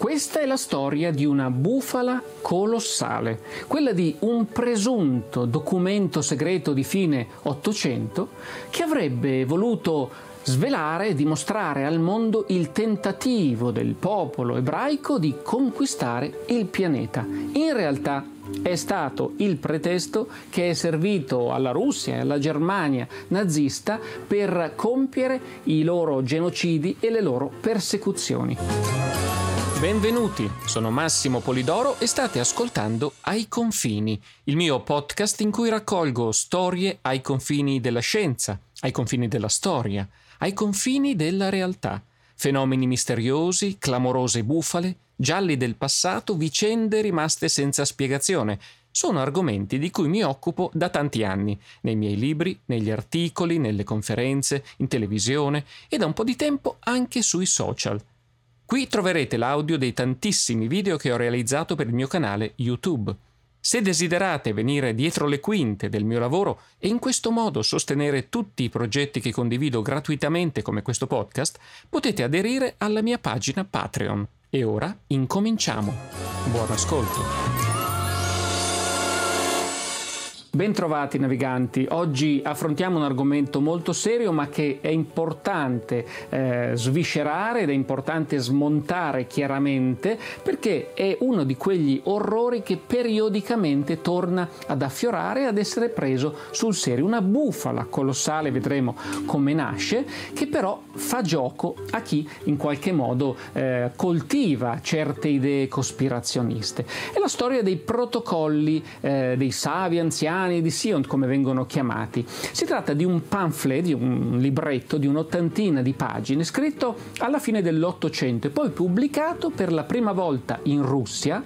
Questa è la storia di una bufala colossale, quella di un presunto documento segreto di fine Ottocento che avrebbe voluto svelare e dimostrare al mondo il tentativo del popolo ebraico di conquistare il pianeta. In realtà è stato il pretesto che è servito alla Russia e alla Germania nazista per compiere i loro genocidi e le loro persecuzioni. Benvenuti, sono Massimo Polidoro e state ascoltando Ai confini, il mio podcast in cui raccolgo storie ai confini della scienza, ai confini della storia, ai confini della realtà, fenomeni misteriosi, clamorose bufale, gialli del passato, vicende rimaste senza spiegazione. Sono argomenti di cui mi occupo da tanti anni, nei miei libri, negli articoli, nelle conferenze, in televisione e da un po' di tempo anche sui social. Qui troverete l'audio dei tantissimi video che ho realizzato per il mio canale YouTube. Se desiderate venire dietro le quinte del mio lavoro e in questo modo sostenere tutti i progetti che condivido gratuitamente come questo podcast, potete aderire alla mia pagina Patreon. E ora incominciamo. Buon ascolto. Bentrovati naviganti, oggi affrontiamo un argomento molto serio ma che è importante eh, sviscerare ed è importante smontare chiaramente perché è uno di quegli orrori che periodicamente torna ad affiorare e ad essere preso sul serio. Una bufala colossale, vedremo come nasce, che però fa gioco a chi in qualche modo eh, coltiva certe idee cospirazioniste. È la storia dei protocolli eh, dei savi anziani Giordani di Sion, come vengono chiamati. Si tratta di un pamphlet, di un libretto di un'ottantina di pagine, scritto alla fine dell'Ottocento e poi pubblicato per la prima volta in Russia,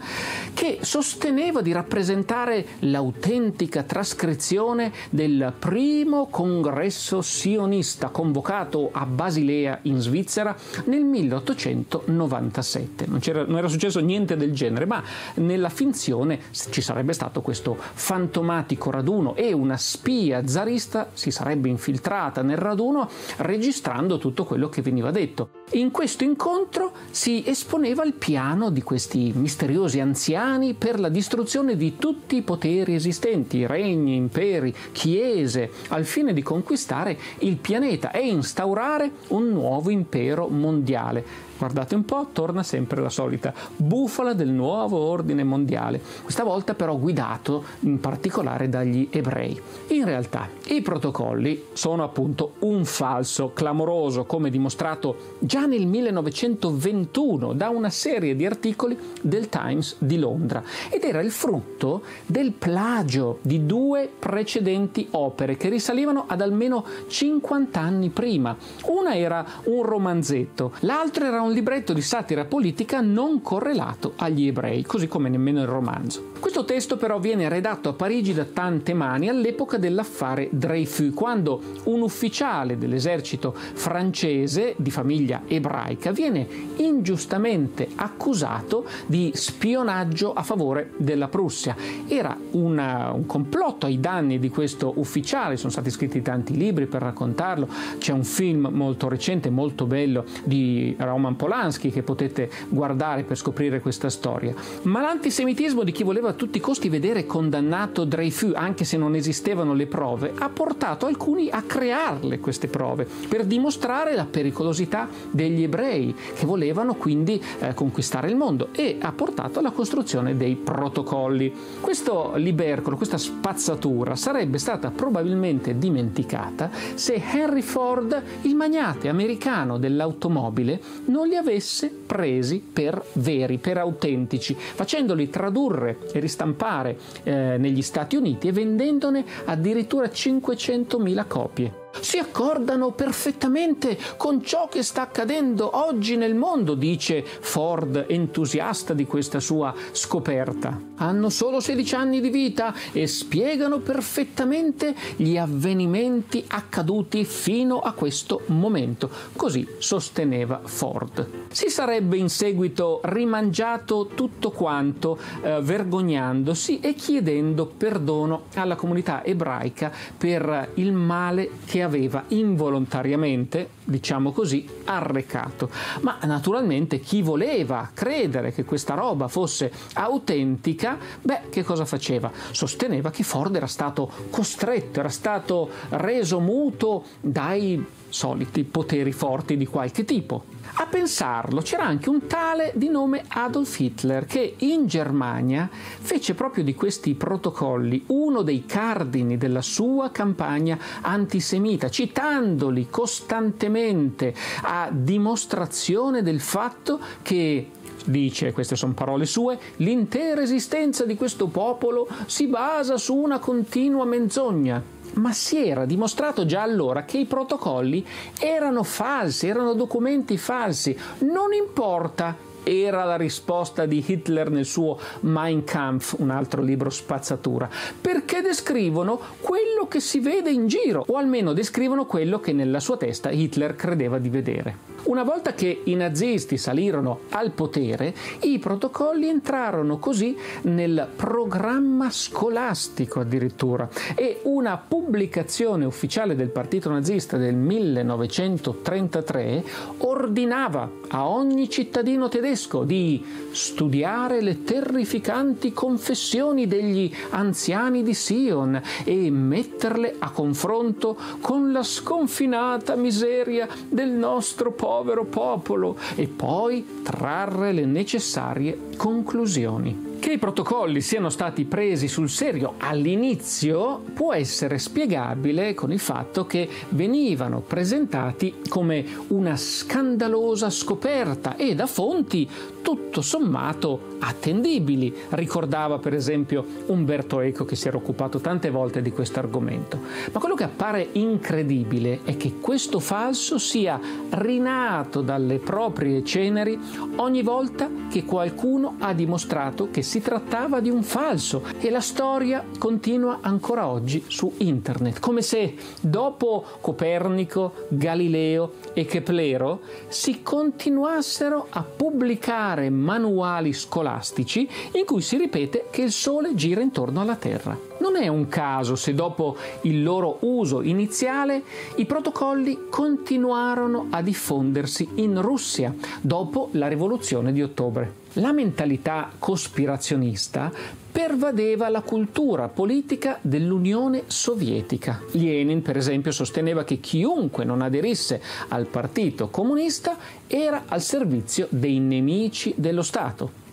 che sosteneva di rappresentare l'autentica trascrizione del primo congresso sionista convocato a Basilea in Svizzera nel 1897. Non, non era successo niente del genere, ma nella finzione ci sarebbe stato questo fantomatico unico raduno e una spia zarista si sarebbe infiltrata nel raduno registrando tutto quello che veniva detto. In questo incontro si esponeva il piano di questi misteriosi anziani per la distruzione di tutti i poteri esistenti, regni, imperi, chiese, al fine di conquistare il pianeta e instaurare un nuovo impero mondiale Guardate un po', torna sempre la solita bufala del nuovo ordine mondiale, questa volta però guidato in particolare dagli ebrei. In realtà i protocolli sono appunto un falso clamoroso, come dimostrato già nel 1921 da una serie di articoli del Times di Londra ed era il frutto del plagio di due precedenti opere che risalivano ad almeno 50 anni prima. Una era un romanzetto, l'altra era un libretto di satira politica non correlato agli ebrei, così come nemmeno il romanzo. Questo testo però viene redatto a Parigi da tante mani all'epoca dell'affare Dreyfus, quando un ufficiale dell'esercito francese di famiglia ebraica viene ingiustamente accusato di spionaggio a favore della Prussia. Era una, un complotto ai danni di questo ufficiale, sono stati scritti tanti libri per raccontarlo, c'è un film molto recente, molto bello di Roman Roman Polanski che potete guardare per scoprire questa storia. Ma l'antisemitismo di chi voleva a tutti i costi vedere condannato Dreyfus, anche se non esistevano le prove, ha portato alcuni a crearle queste prove per dimostrare la pericolosità degli ebrei che volevano quindi eh, conquistare il mondo e ha portato alla costruzione dei protocolli. Questo libercolo, questa spazzatura sarebbe stata probabilmente dimenticata se Henry Ford, il magnate americano dell'automobile, non li avesse presi per veri, per autentici, facendoli tradurre e ristampare eh, negli Stati Uniti e vendendone addirittura 500.000 copie si accordano perfettamente con ciò che sta accadendo oggi nel mondo, dice Ford, entusiasta di questa sua scoperta. Hanno solo 16 anni di vita e spiegano perfettamente gli avvenimenti accaduti fino a questo momento. Così sosteneva Ford. Si sarebbe in seguito rimangiato tutto quanto, eh, vergognandosi e chiedendo perdono alla comunità ebraica per il male che aveva involontariamente, diciamo così, arrecato. Ma naturalmente chi voleva credere che questa roba fosse autentica, beh, che cosa faceva? Sosteneva che Ford era stato costretto, era stato reso muto dai soliti poteri forti di qualche tipo. A pensarlo c'era anche un tale di nome Adolf Hitler che in Germania fece proprio di questi protocolli uno dei cardini della sua campagna antisemita, citandoli costantemente a dimostrazione del fatto che dice, queste sono parole sue, l'intera esistenza di questo popolo si basa su una continua menzogna ma si era dimostrato già allora che i protocolli erano falsi, erano documenti falsi. Non importa era la risposta di Hitler nel suo Mein Kampf, un altro libro spazzatura, perché descrivono quello che si vede in giro, o almeno descrivono quello che nella sua testa Hitler credeva di vedere. Una volta che i nazisti salirono al potere, i protocolli entrarono così nel programma scolastico addirittura e una pubblicazione ufficiale del partito nazista del 1933 ordinava a ogni cittadino tedesco di studiare le terrificanti confessioni degli anziani di Sion e metterle a confronto con la sconfinata miseria del nostro popolo povero popolo e poi trarre le necessarie conclusioni. Che i protocolli siano stati presi sul serio all'inizio può essere spiegabile con il fatto che venivano presentati come una scandalosa scoperta e da fonti tutto sommato attendibili, ricordava per esempio Umberto Eco che si era occupato tante volte di questo argomento. Ma quello che appare incredibile è che questo falso sia rinato dalle proprie ceneri ogni volta che qualcuno ha dimostrato che si trattava di un falso e la storia continua ancora oggi su internet, come se dopo Copernico, Galileo e Keplero si continuassero a pubblicare manuali scolastici in cui si ripete che il Sole gira intorno alla Terra. Non è un caso se dopo il loro uso iniziale i protocolli continuarono a diffondersi in Russia dopo la rivoluzione di ottobre. La mentalità cospirazionista pervadeva la cultura politica dell'Unione Sovietica. Lenin, per esempio, sosteneva che chiunque non aderisse al Partito Comunista era al servizio dei nemici dello Stato.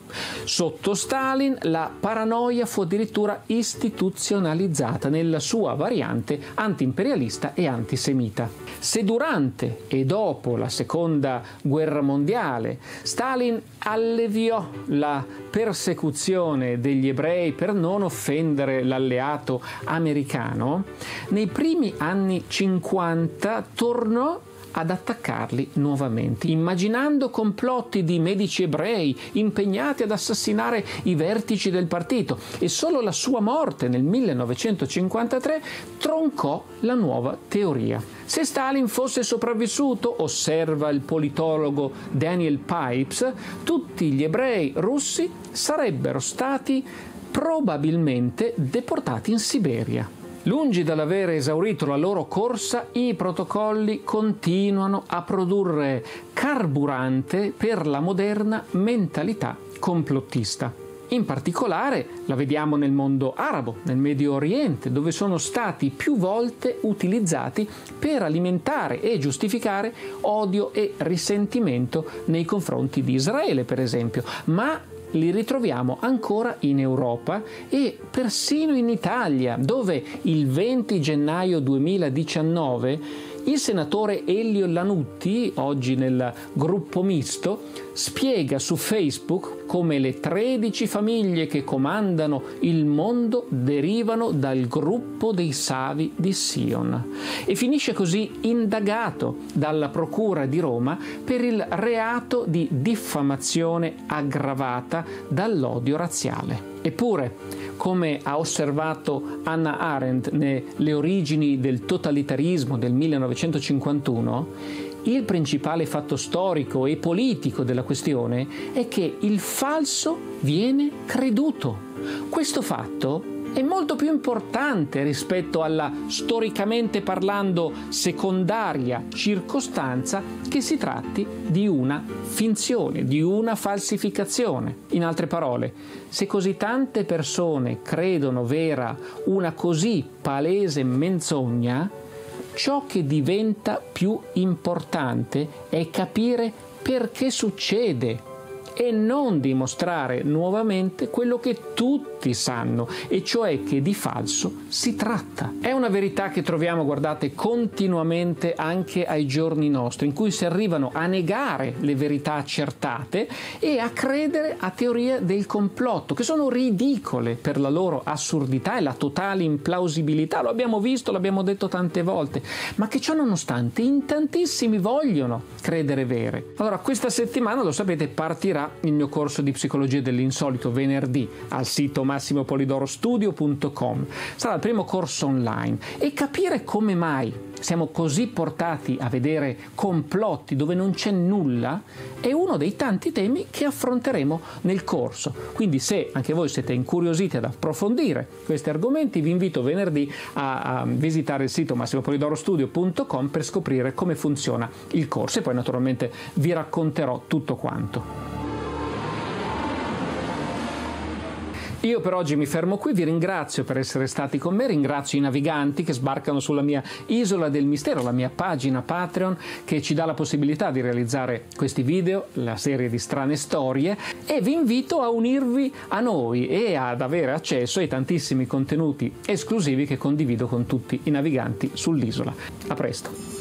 Sotto Stalin la paranoia fu addirittura istituzionalizzata nella sua variante antiimperialista e antisemita. Se durante e dopo la seconda guerra mondiale Stalin alleviò la persecuzione degli ebrei per non offendere l'alleato americano, nei primi anni 50 tornò ad attaccarli nuovamente, immaginando complotti di medici ebrei impegnati ad assassinare i vertici del partito e solo la sua morte nel 1953 troncò la nuova teoria. Se Stalin fosse sopravvissuto, osserva il politologo Daniel Pipes, tutti gli ebrei russi sarebbero stati probabilmente deportati in Siberia. Lungi dall'avere esaurito la loro corsa, i protocolli continuano a produrre carburante per la moderna mentalità complottista. In particolare la vediamo nel mondo arabo, nel Medio Oriente, dove sono stati più volte utilizzati per alimentare e giustificare odio e risentimento nei confronti di Israele, per esempio, ma li ritroviamo ancora in Europa e persino in Italia, dove il 20 gennaio 2019 il senatore Elio Lanutti, oggi nel gruppo misto, spiega su Facebook come le 13 famiglie che comandano il mondo derivano dal gruppo dei Savi di Sion e finisce così indagato dalla Procura di Roma per il reato di diffamazione aggravata dall'odio razziale. Eppure, come ha osservato Anna Arendt nelle origini del totalitarismo del 1951, il principale fatto storico e politico della questione è che il falso viene creduto. Questo fatto è molto più importante rispetto alla storicamente parlando secondaria circostanza che si tratti di una finzione, di una falsificazione. In altre parole, se così tante persone credono vera una così palese menzogna, ciò che diventa più importante è capire perché succede e non dimostrare nuovamente quello che tutti sanno, e cioè che di falso si tratta. È una verità che troviamo, guardate, continuamente anche ai giorni nostri, in cui si arrivano a negare le verità accertate e a credere a teorie del complotto, che sono ridicole per la loro assurdità e la totale implausibilità. Lo abbiamo visto, l'abbiamo detto tante volte, ma che ciò nonostante in tantissimi vogliono credere vere. Allora, questa settimana, lo sapete, partirà il mio corso di psicologia dell'insolito venerdì al sito massimopolidorostudio.com. Sarà il primo corso online e capire come mai siamo così portati a vedere complotti dove non c'è nulla è uno dei tanti temi che affronteremo nel corso. Quindi se anche voi siete incuriositi ad approfondire questi argomenti vi invito venerdì a, a visitare il sito massimopolidorostudio.com per scoprire come funziona il corso e poi naturalmente vi racconterò tutto quanto. Io per oggi mi fermo qui, vi ringrazio per essere stati con me, ringrazio i naviganti che sbarcano sulla mia isola del mistero, la mia pagina Patreon che ci dà la possibilità di realizzare questi video, la serie di strane storie e vi invito a unirvi a noi e ad avere accesso ai tantissimi contenuti esclusivi che condivido con tutti i naviganti sull'isola. A presto!